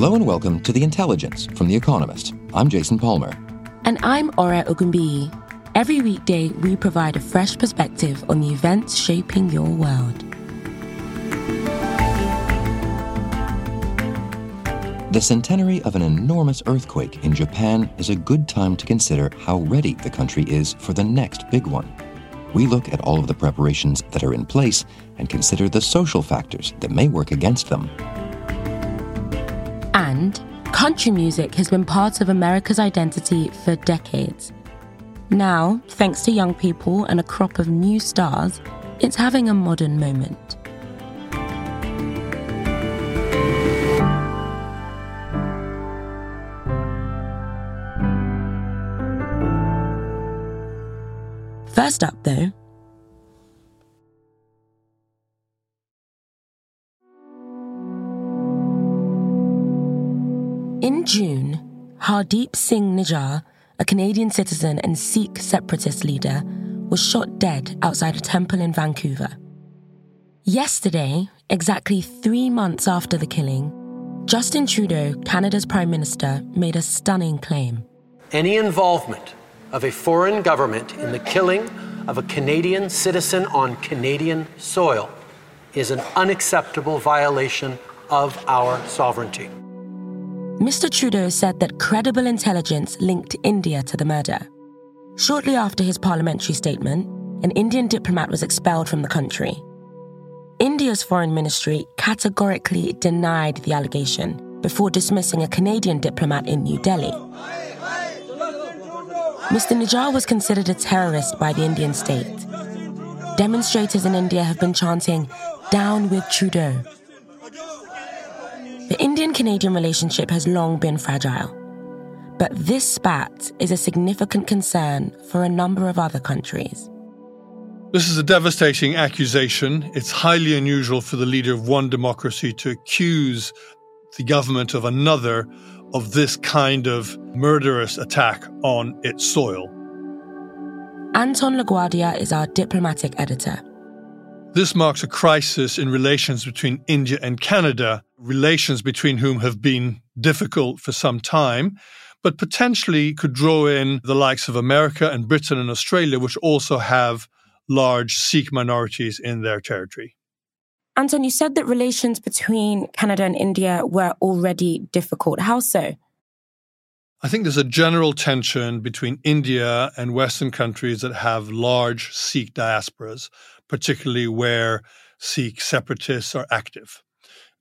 Hello and welcome to The Intelligence from The Economist. I'm Jason Palmer. And I'm Ore Ogunbiyi. Every weekday, we provide a fresh perspective on the events shaping your world. The centenary of an enormous earthquake in Japan is a good time to consider how ready the country is for the next big one. We look at all of the preparations that are in place and consider the social factors that may work against them. And country music has been part of America's identity for decades. Now, thanks to young people and a crop of new stars, it's having a modern moment. First up, though, Hardeep Singh Nijjar, a Canadian citizen and Sikh separatist leader, was shot dead outside a temple in Vancouver. Yesterday, exactly three months after the killing, Justin Trudeau, Canada's Prime Minister, made a stunning claim. Any involvement of a foreign government in the killing of a Canadian citizen on Canadian soil is an unacceptable violation of our sovereignty. Mr. Trudeau said that credible intelligence linked India to the murder. Shortly after his parliamentary statement, an Indian diplomat was expelled from the country. India's foreign ministry categorically denied the allegation before dismissing a Canadian diplomat in New Delhi. Mr. Nijjar was considered a terrorist by the Indian state. Demonstrators in India have been chanting, Down with Trudeau. The Indian Canadian relationship has long been fragile. But this spat is a significant concern for a number of other countries. This is a devastating accusation. It's highly unusual for the leader of one democracy to accuse the government of another of this kind of murderous attack on its soil. Anton La Guardia is our diplomatic editor. This marks a crisis in relations between India and Canada, relations between whom have been difficult for some time, but potentially could draw in the likes of America and Britain and Australia, which also have large Sikh minorities in their territory. Anton, you said that relations between Canada and India were already difficult. How so? I think there's a general tension between India and Western countries that have large Sikh diasporas, particularly where Sikh separatists are active.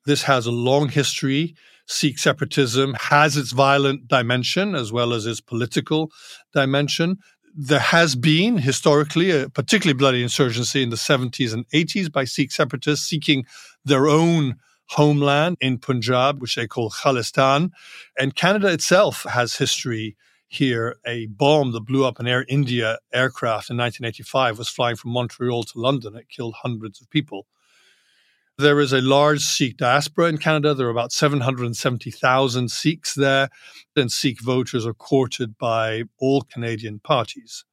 This has a long history. Sikh separatism has its violent dimension as well as its political dimension. There has been historically a particularly bloody insurgency in the 70s and 80s by Sikh separatists seeking their own homeland in Punjab, which they call Khalistan. And Canada itself has history here, a bomb that blew up an Air India aircraft in 1985 was flying from Montreal to London. It killed hundreds of people. There is a large Sikh diaspora in Canada. There are about 770,000 Sikhs there, and Sikh voters are courted by all Canadian parties.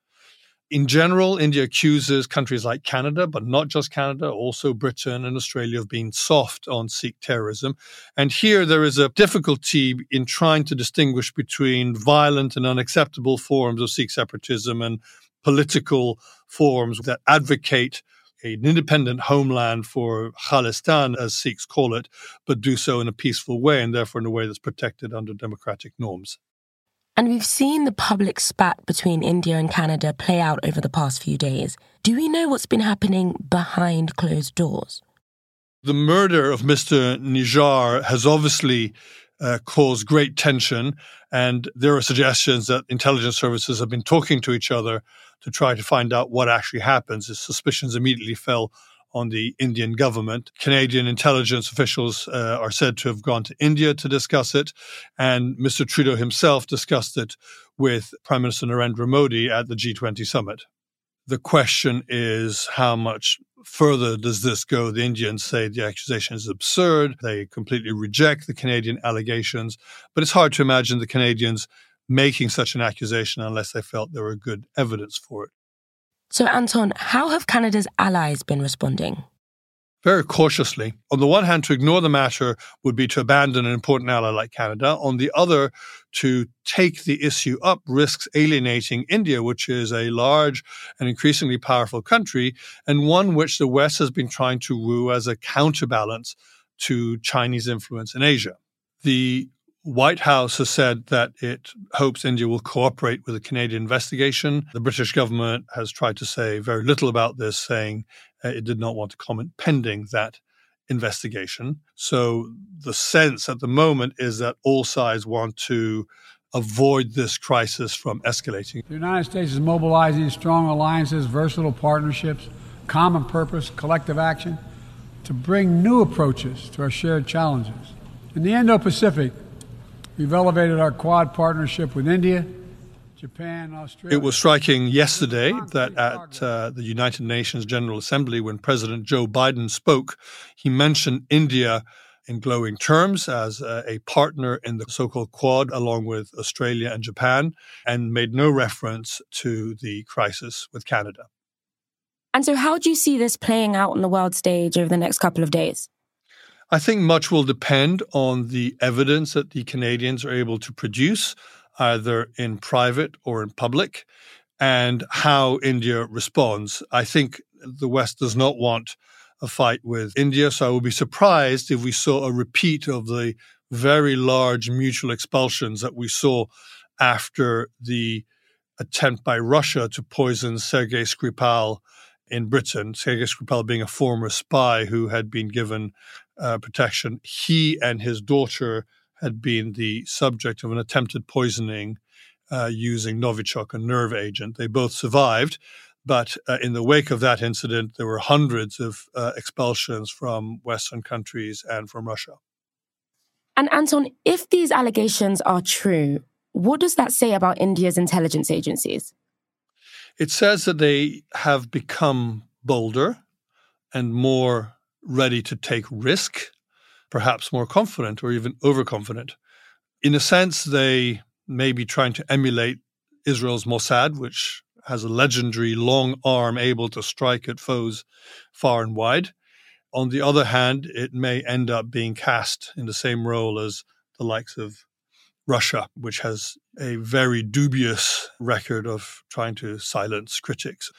In general, India accuses countries like Canada, but not just Canada, also Britain and Australia, of being soft on Sikh terrorism. And here there is a difficulty in trying to distinguish between violent and unacceptable forms of Sikh separatism and political forms that advocate an independent homeland for Khalistan, as Sikhs call it, but do so in a peaceful way and therefore in a way that's protected under democratic norms. And we've seen the public spat between India and Canada play out over the past few days. Do we know what's been happening behind closed doors? The murder of Mr. Nijjar has obviously uh, caused great tension, and there are suggestions that intelligence services have been talking to each other to try to find out what actually happens. His suspicions immediately fell on the Indian government. Canadian intelligence officials uh, are said to have gone to India to discuss it, and Mr. Trudeau himself discussed it with Prime Minister Narendra Modi at the G20 summit. The question is how much further does this go? The Indians say the accusation is absurd. They completely reject the Canadian allegations, but it's hard to imagine the Canadians making such an accusation unless they felt there were good evidence for it. So, Anton, how have Canada's allies been responding? Very cautiously. On the one hand, to ignore the matter would be to abandon an important ally like Canada. On the other, to take the issue up risks alienating India, which is a large and increasingly powerful country, and one which the West has been trying to woo as a counterbalance to Chinese influence in Asia. The White House has said that it hopes India will cooperate with the Canadian investigation. The British government has tried to say very little about this, saying uh, it did not want to comment pending that investigation. So the sense at the moment is that all sides want to avoid this crisis from escalating. The United States is mobilizing strong alliances, versatile partnerships, common purpose, collective action to bring new approaches to our shared challenges. In the Indo Pacific, We've elevated our Quad partnership with India, Japan, Australia. It was striking yesterday that at uh, the United Nations General Assembly, when President Joe Biden spoke, he mentioned India in glowing terms as uh, a partner in the so called Quad, along with Australia and Japan, and made no reference to the crisis with Canada. And so, how do you see this playing out on the world stage over the next couple of days? I think much will depend on the evidence that the Canadians are able to produce, either in private or in public, and how India responds. I think the West does not want a fight with India, so I would be surprised if we saw a repeat of the very large mutual expulsions that we saw after the attempt by Russia to poison Sergei Skripal in Britain, Sergei Skripal being a former spy who had been given uh, protection. He and his daughter had been the subject of an attempted poisoning uh, using Novichok, a nerve agent. They both survived, but uh, in the wake of that incident, there were hundreds of uh, expulsions from Western countries and from Russia. And Anton, if these allegations are true, what does that say about India's intelligence agencies? It says that they have become bolder and more ready to take risk, perhaps more confident or even overconfident. In a sense, they may be trying to emulate Israel's Mossad, which has a legendary long arm able to strike at foes far and wide. On the other hand, it may end up being cast in the same role as the likes of Russia, which has a very dubious record of trying to silence critics.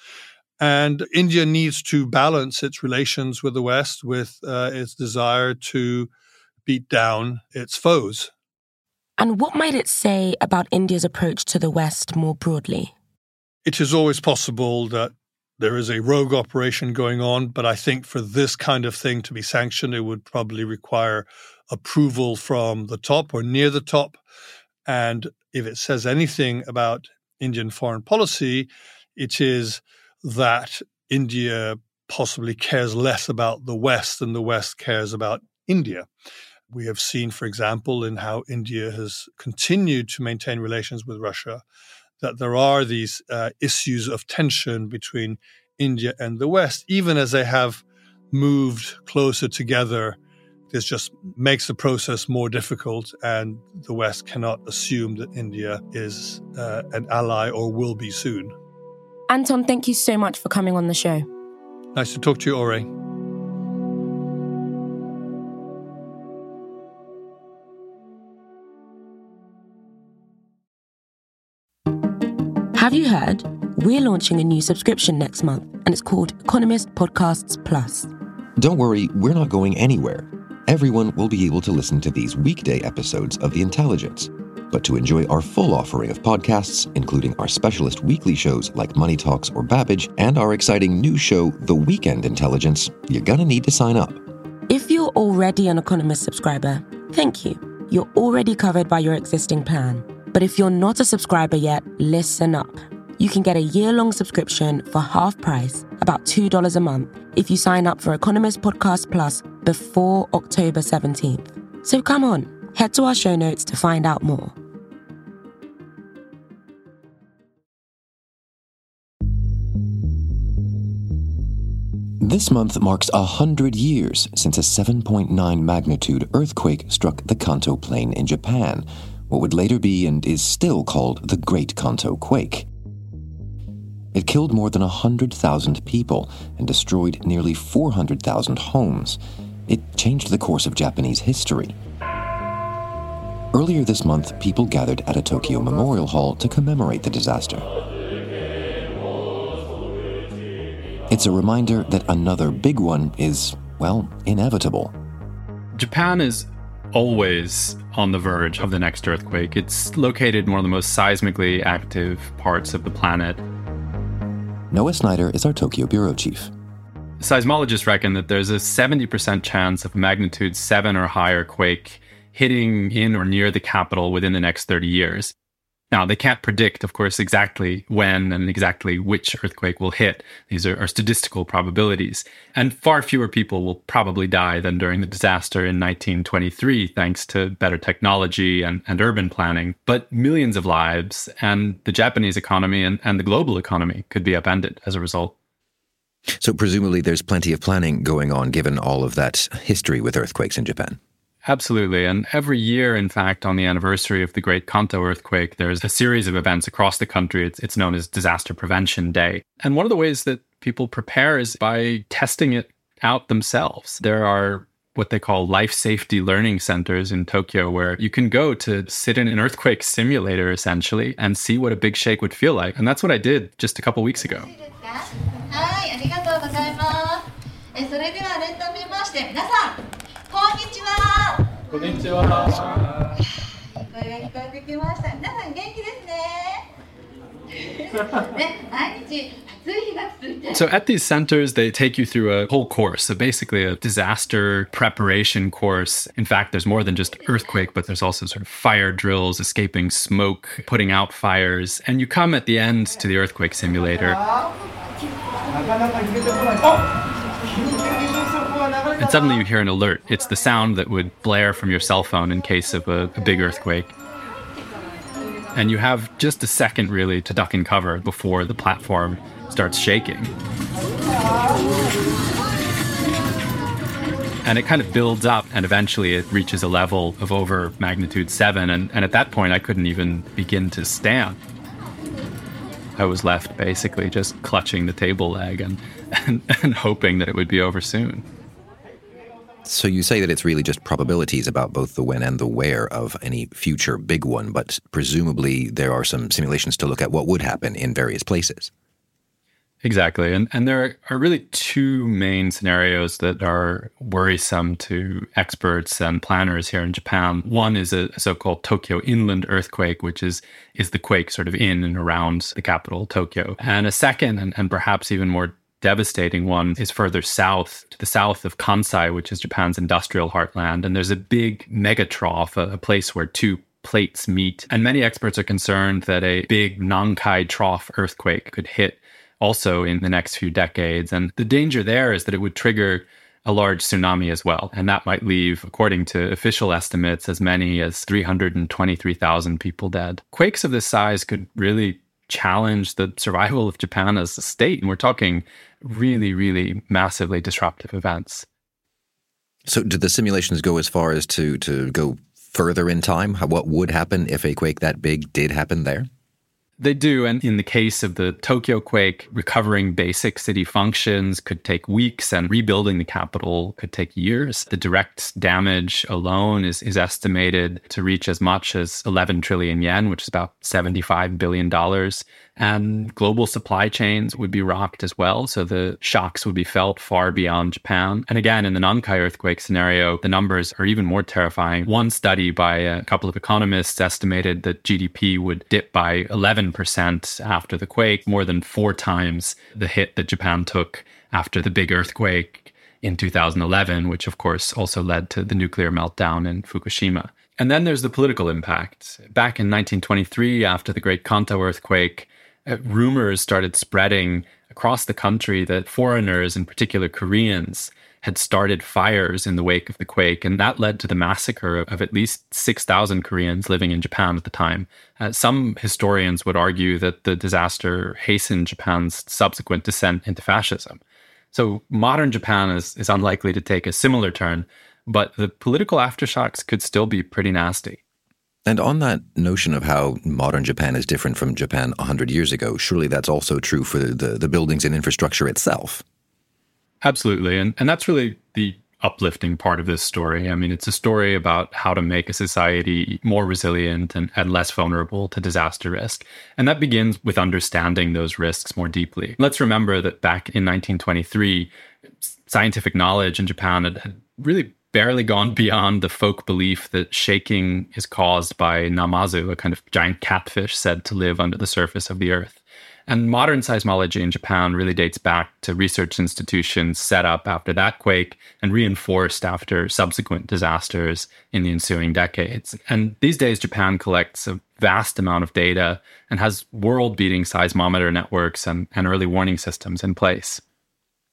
And India needs to balance its relations with the West with uh, its desire to beat down its foes. And what might it say about India's approach to the West more broadly? It is always possible that there is a rogue operation going on, but I think for this kind of thing to be sanctioned, it would probably require approval from the top or near the top. And if it says anything about Indian foreign policy, it is that India possibly cares less about the West than the West cares about India. We have seen, for example, in how India has continued to maintain relations with Russia, that there are these uh, issues of tension between India and the West, even as they have moved closer together. This just makes the process more difficult, and the West cannot assume that India is uh, an ally or will be soon. Anton, thank you so much for coming on the show. Nice to talk to you, Ore. Have you heard? We're launching a new subscription next month, and it's called Economist Podcasts Plus. Don't worry, we're not going anywhere. Everyone will be able to listen to these weekday episodes of The Intelligence but to enjoy our full offering of podcasts, including our specialist weekly shows like Money Talks or Babbage, and our exciting new show, The Weekend Intelligence, you're gonna need to sign up. If you're already an Economist subscriber, thank you. You're already covered by your existing plan. But if you're not a subscriber yet, listen up. You can get a year long subscription for half price, about $2 a month, if you sign up for Economist Podcast Plus before October 17th. So come on, head to our show notes to find out more. This month marks a hundred years since a 7.9 magnitude earthquake struck the Kanto Plain in Japan, what would later be and is still called the Great Kanto Quake. It killed more than 100,000 people and destroyed nearly 400,000 homes. It changed the course of Japanese history. Earlier this month, people gathered at a Tokyo Memorial Hall to commemorate the disaster. It's a reminder that another big one is, well, inevitable. Japan is always on the verge of the next earthquake. It's located in one of the most seismically active parts of the planet. Noah Sneider is our Tokyo bureau chief. Seismologists reckon that there's a 70% chance of a magnitude 7 or higher quake hitting in or near the capital within the next 30 years. Now, they can't predict, of course, exactly when and exactly which earthquake will hit. These are, are, statistical probabilities. And far fewer people will probably die than during the disaster in 1923, thanks to better technology and, and urban planning. But millions of lives and the Japanese economy and, and the global economy could be upended as a result. So, presumably, there's plenty of planning going on given all of that history with earthquakes in Japan. Absolutely. And every year, in fact, on the anniversary of the Great Kanto earthquake, there's a series of events across the country. It's, it's known as Disaster Prevention Day. And one of the ways that people prepare is by testing it out themselves. There are what they call life safety learning centers in Tokyo, where you can go to sit in an earthquake simulator essentially and see what a big shake would feel like. And that's what I did just a couple weeks ago. それでは改めまして皆さんこんにちは。こんにちは。声が聞こえてきました。皆さん元気ですね。So at these centers, they take you through a whole course. So basically, a disaster preparation course. In fact, there's more than just earthquake, but there's also sort of fire drills, escaping smoke, putting out fires, and you come at the end to the earthquake simulator. And suddenly you hear an alert. It's the sound that would blare from your cell phone in case of a, a big earthquake. And you have just a second really to duck and cover before the platform starts shaking. And it kind of builds up, and eventually it reaches a level of over magnitude seven. And, and at that point, I couldn't even begin to stand. I was left basically just clutching the table leg and, and, and hoping that it would be over soon. So you say that it's really just probabilities about both the when and the where of any future big one, but presumably there are some simulations to look at what would happen in various places. Exactly. And, and there are really two main scenarios that are worrisome to experts and planners here in Japan. One is a so called Tokyo inland earthquake, which is, is the quake sort of in and around the capital, Tokyo. And a second, and, and perhaps even more devastating one is further south, to the south of Kansai, which is Japan's industrial heartland. And there's a big mega trough, a, a place where two plates meet. And many experts are concerned that a big Nankai trough earthquake could hit also in the next few decades. And the danger there is that it would trigger a large tsunami as well. And that might leave, according to official estimates, as many as 323,000 people dead. Quakes of this size could really challenge the survival of Japan as a state. And we're talking really, really massively disruptive events. So, did the simulations go as far as to to go further in time? What would happen if a quake that big did happen there? They do. And in the case of the Tokyo quake, recovering basic city functions could take weeks and rebuilding the capital could take years. The direct damage alone is, is estimated to reach as much as 11 trillion yen, which is about $75 billion and global supply chains would be rocked as well. So the shocks would be felt far beyond Japan. And again, in the Nankai earthquake scenario, the numbers are even more terrifying. One study by a couple of economists estimated that GDP would dip by 11% after the quake, more than four times the hit that Japan took after the big earthquake in 2011, which of course also led to the nuclear meltdown in Fukushima. And then there's the political impact. Back in 1923, after the Great Kanto earthquake, rumors started spreading across the country that foreigners, in particular Koreans, had started fires in the wake of the quake, and that led to the massacre of, at least 6,000 Koreans living in Japan at the time. Uh, some historians would argue that the disaster hastened Japan's subsequent descent into fascism. So modern Japan is, is unlikely to take a similar turn, but the political aftershocks could still be pretty nasty. And on that notion of how modern Japan is different from Japan 100 years ago, surely that's also true for the, the buildings and infrastructure itself. Absolutely. And, and that's really the uplifting part of this story. I mean, it's a story about how to make a society more resilient and, and less vulnerable to disaster risk. And that begins with understanding those risks more deeply. Let's remember that back in 1923, scientific knowledge in Japan had, had really barely gone beyond the folk belief that shaking is caused by namazu, a kind of giant catfish said to live under the surface of the earth. And modern seismology in Japan really dates back to research institutions set up after that quake and reinforced after subsequent disasters in the ensuing decades. And these days, Japan collects a vast amount of data and has world beating seismometer networks and, and early warning systems in place.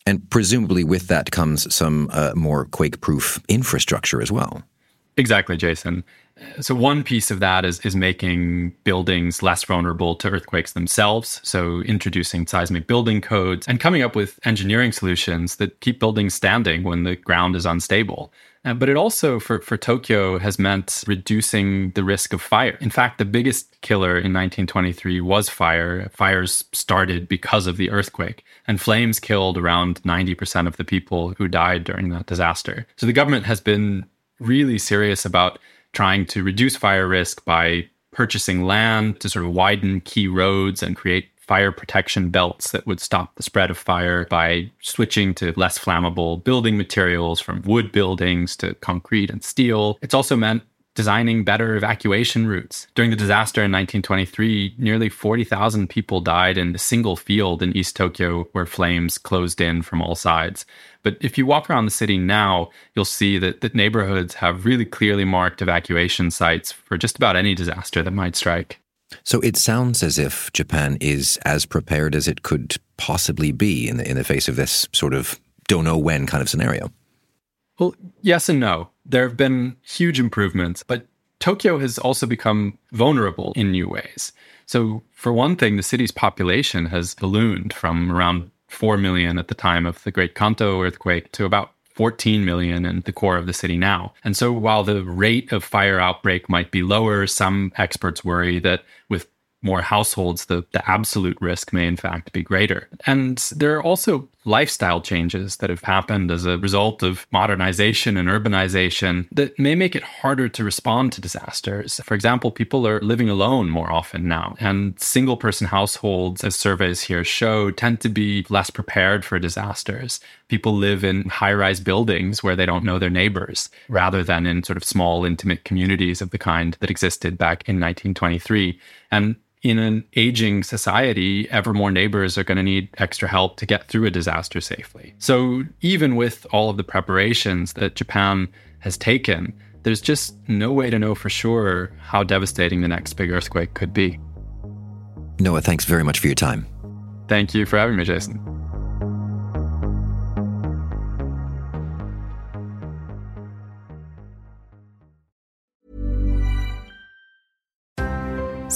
And presumably, with that comes some uh, more quake proof infrastructure as well. Exactly, Jason. So one piece of that is is making buildings less vulnerable to earthquakes themselves. So introducing seismic building codes and coming up with engineering solutions that keep buildings standing when the ground is unstable. Uh, but it also, for, for Tokyo, has meant reducing the risk of fire. In fact, the biggest killer in 1923 was fire. Fires started because of the earthquake, and flames killed around 90% of the people who died during that disaster. So the government has been really serious about trying to reduce fire risk by purchasing land to sort of widen key roads and create fire protection belts that would stop the spread of fire by switching to less flammable building materials from wood buildings to concrete and steel. It's also meant designing better evacuation routes. During the disaster in 1923, nearly 40,000 people died in a single field in East Tokyo where flames closed in from all sides. But if you walk around the city now, you'll see that, that neighborhoods have really clearly marked evacuation sites for just about any disaster that might strike. So it sounds as if Japan is as prepared as it could possibly be in the, in the face of this sort of don't know when kind of scenario. Well, yes and no. There have been huge improvements, but Tokyo has also become vulnerable in new ways. So, for one thing, the city's population has ballooned from around 4 million at the time of the Great Kanto earthquake to about 14 million in the core of the city now. And so while the rate of fire outbreak might be lower, some experts worry that with more households, the, the absolute risk may in fact be greater. And there are also lifestyle changes that have happened as a result of modernization and urbanization that may make it harder to respond to disasters. For example, people are living alone more often now, and single person households, as surveys here show, tend to be less prepared for disasters. People live in high rise buildings where they don't know their neighbors, rather than in sort of small, intimate communities of the kind that existed back in 1923. And in an aging society, ever more neighbors are going to need extra help to get through a disaster safely. So, even with all of the preparations that Japan has taken, there's just no way to know for sure how devastating the next big earthquake could be. Noah, thanks very much for your time. Thank you for having me, Jason.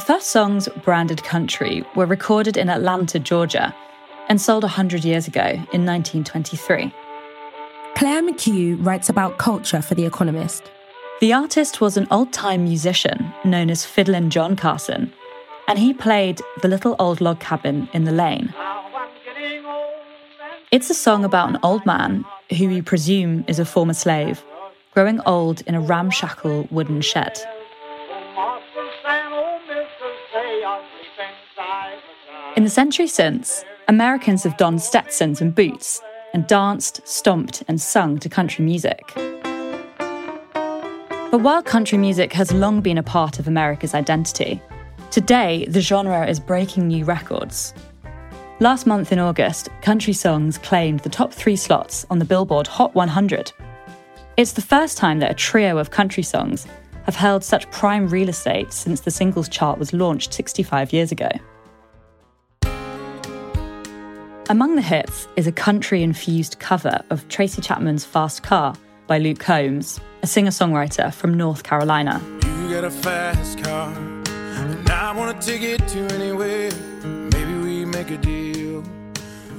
The first songs branded country were recorded in Atlanta, Georgia, and sold 100 years ago in 1923. Claire McHugh writes about culture for The Economist. The artist was an old time musician known as Fiddlin' John Carson, and he played The Little Old Log Cabin in the Lane. It's a song about an old man who we presume is a former slave growing old in a ramshackle wooden shed. In the century since, Americans have donned Stetsons and boots and danced, stomped, and sung to country music. But while country music has long been a part of America's identity, today the genre is breaking new records. Last month in August, country songs claimed the top three slots on the Billboard Hot 100. It's the first time that a trio of country songs have held such prime real estate since the singles chart was launched 65 years ago. Among the hits is a country infused cover of Tracy Chapman's Fast Car by Luke Combs, a singer songwriter from North Carolina. You got a fast car, and I want take it to anywhere. Maybe we make a deal.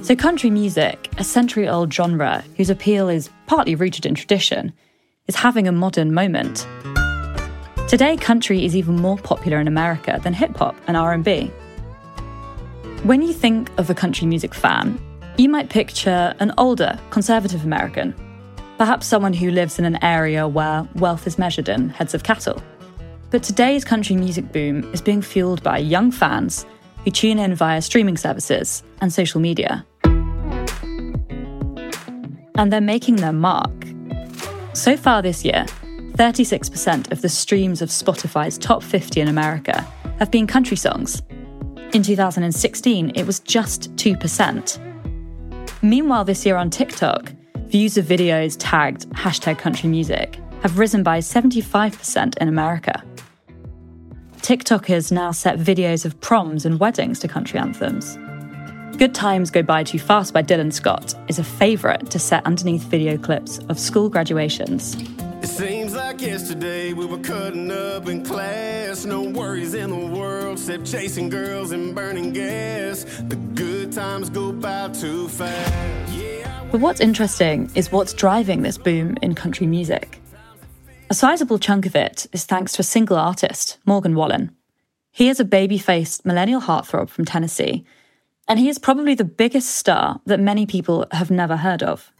So, country music, a century old genre whose appeal is partly rooted in tradition, is having a modern moment. Today, country is even more popular in America than hip hop and R&B. When you think of a country music fan, you might picture an older, conservative American, perhaps someone who lives in an area where wealth is measured in heads of cattle. But today's country music boom is being fueled by young fans who tune in via streaming services and social media. And they're making their mark. So far this year, 36% of the streams of Spotify's top 50 in America have been country songs, in 2016, it was just 2%. Meanwhile, this year on TikTok, views of videos tagged hashtag country music have risen by 75% in America. TikTokers now set videos of proms and weddings to country anthems. Good Times Go By Too Fast by Dylan Scott is a favourite to set underneath video clips of school graduations. It seems like yesterday we were cutting up in class. No worries in the world except chasing girls and burning gas. The good times go by too fast. But what's interesting is what's driving this boom in country music. A sizable chunk of it is thanks to a single artist, Morgan Wallen. He is a baby faced millennial heartthrob from Tennessee, and he is probably the biggest star that many people have never heard of.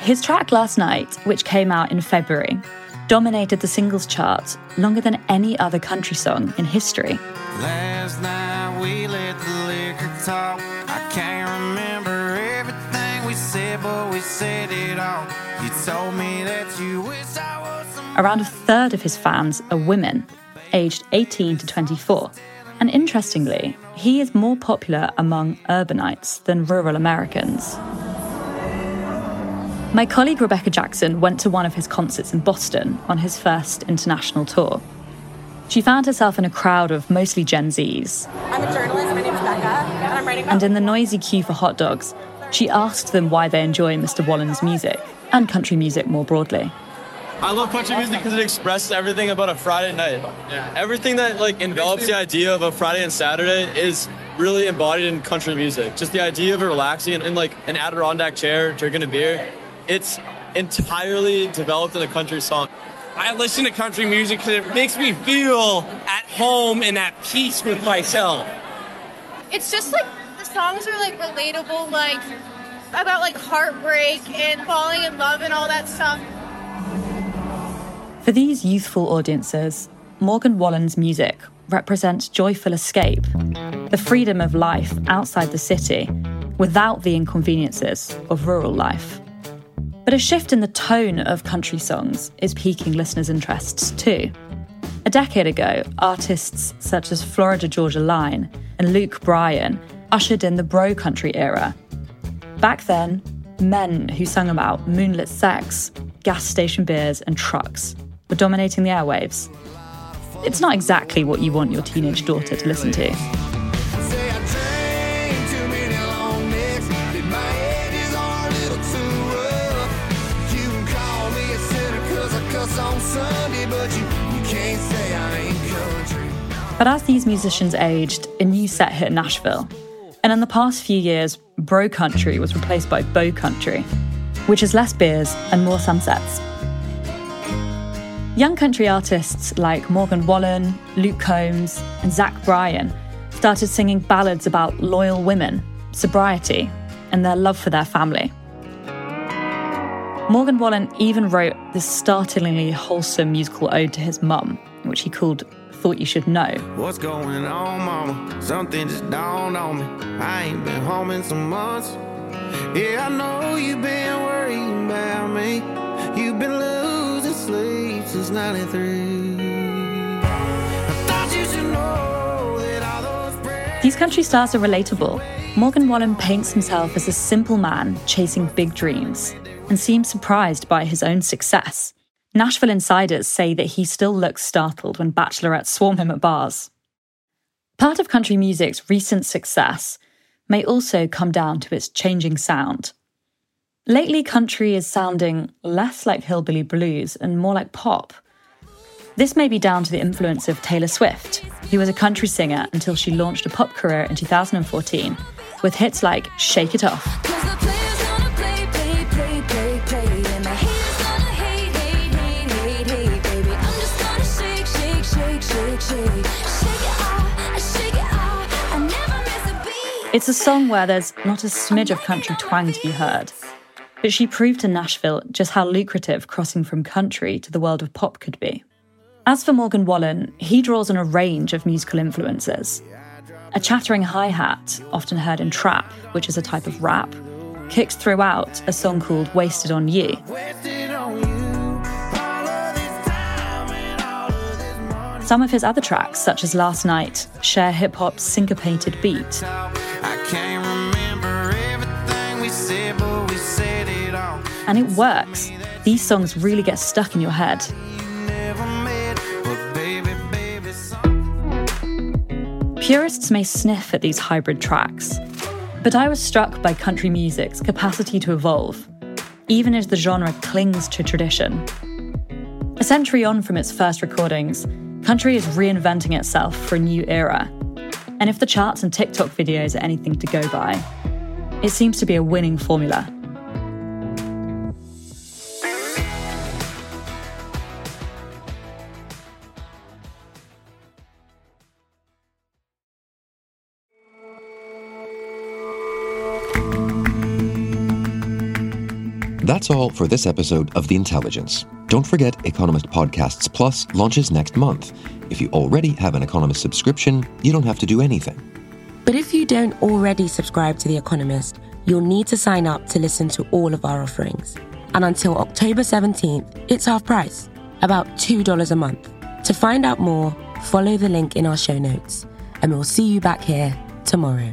His track Last Night, which came out in February, dominated the singles chart longer than any other country song in history. Last night we let the liquor talk. I can't remember everything we said, but we said it all. You told me that you wish I was Around a third of his fans are women, aged 18 to 24. And interestingly, he is more popular among urbanites than rural Americans. My colleague Rebecca Jackson went to one of his concerts in Boston on his first international tour. She found herself in a crowd of mostly Gen Zs. I'm a journalist, my name is Becca, and I'm writing about. And in the noisy queue for hot dogs, she asked them why they enjoy Mr. Wallen's music and country music more broadly. I love country music because it expresses everything about a Friday night. Yeah. Everything that like envelops the idea of a Friday and Saturday is really embodied in country music. Just the idea of relaxing in, in like an Adirondack chair, drinking a beer it's entirely developed in a country song. I listen to country music because it makes me feel at home and at peace with myself. It's just like the songs are like relatable, like about like heartbreak and falling in love and all that stuff. For these youthful audiences, Morgan Wallen's music represents joyful escape, the freedom of life outside the city without the inconveniences of rural life. But a shift in the tone of country songs is piquing listeners' interests too. A decade ago, artists such as Florida Georgia Line and Luke Bryan ushered in the bro country era. Back then, men who sung about moonlit sex, gas station beers, and trucks were dominating the airwaves. It's not exactly what you want your teenage daughter to listen to. But as these musicians aged, a new set hit Nashville. And in the past few years, bro country was replaced by bow country, which is less beers and more sunsets. Young country artists like Morgan Wallen, Luke Combs, and Zach Bryan started singing ballads about loyal women, sobriety, and their love for their family. Morgan Wallen even wrote this startlingly wholesome musical ode to his mum, which he called Thought You Should Know. What's going on, mama? Something just dawned on me. I ain't been home in some months. Yeah, I know you've been worrying about me. You've been losing sleep since 93. These country stars are relatable. Morgan Wallen paints himself as a simple man chasing big dreams and seems surprised by his own success. Nashville insiders say that he still looks startled when bachelorettes swarm him at bars. Part of country music's recent success may also come down to its changing sound. Lately, country is sounding less like hillbilly blues and more like pop. This may be down to the influence of Taylor Swift, who was a country singer until she launched a pop career in 2014 with hits like Shake It Off. It's a song where there's not a smidge of country twang to be heard. But she proved to Nashville just how lucrative crossing from country to the world of pop could be. As for Morgan Wallen, he draws on a range of musical influences. A chattering hi hat, often heard in trap, which is a type of rap, kicks throughout a song called Wasted on You. Some of his other tracks, such as Last Night, share hip hop's syncopated beat. And it works. These songs really get stuck in your head. Purists may sniff at these hybrid tracks, but I was struck by country music's capacity to evolve, even as the genre clings to tradition. A century on from its first recordings, country is reinventing itself for a new era. And if the charts and TikTok videos are anything to go by, it seems to be a winning formula. That's all for this episode of The Intelligence. Don't forget Economist Podcasts Plus launches next month. If you already have an Economist subscription, you don't have to do anything. But if you don't already subscribe to The Economist, you'll need to sign up to listen to all of our offerings. And until October 17th, it's half price, about $2 a month. To find out more, follow the link in our show notes, and we'll see you back here tomorrow.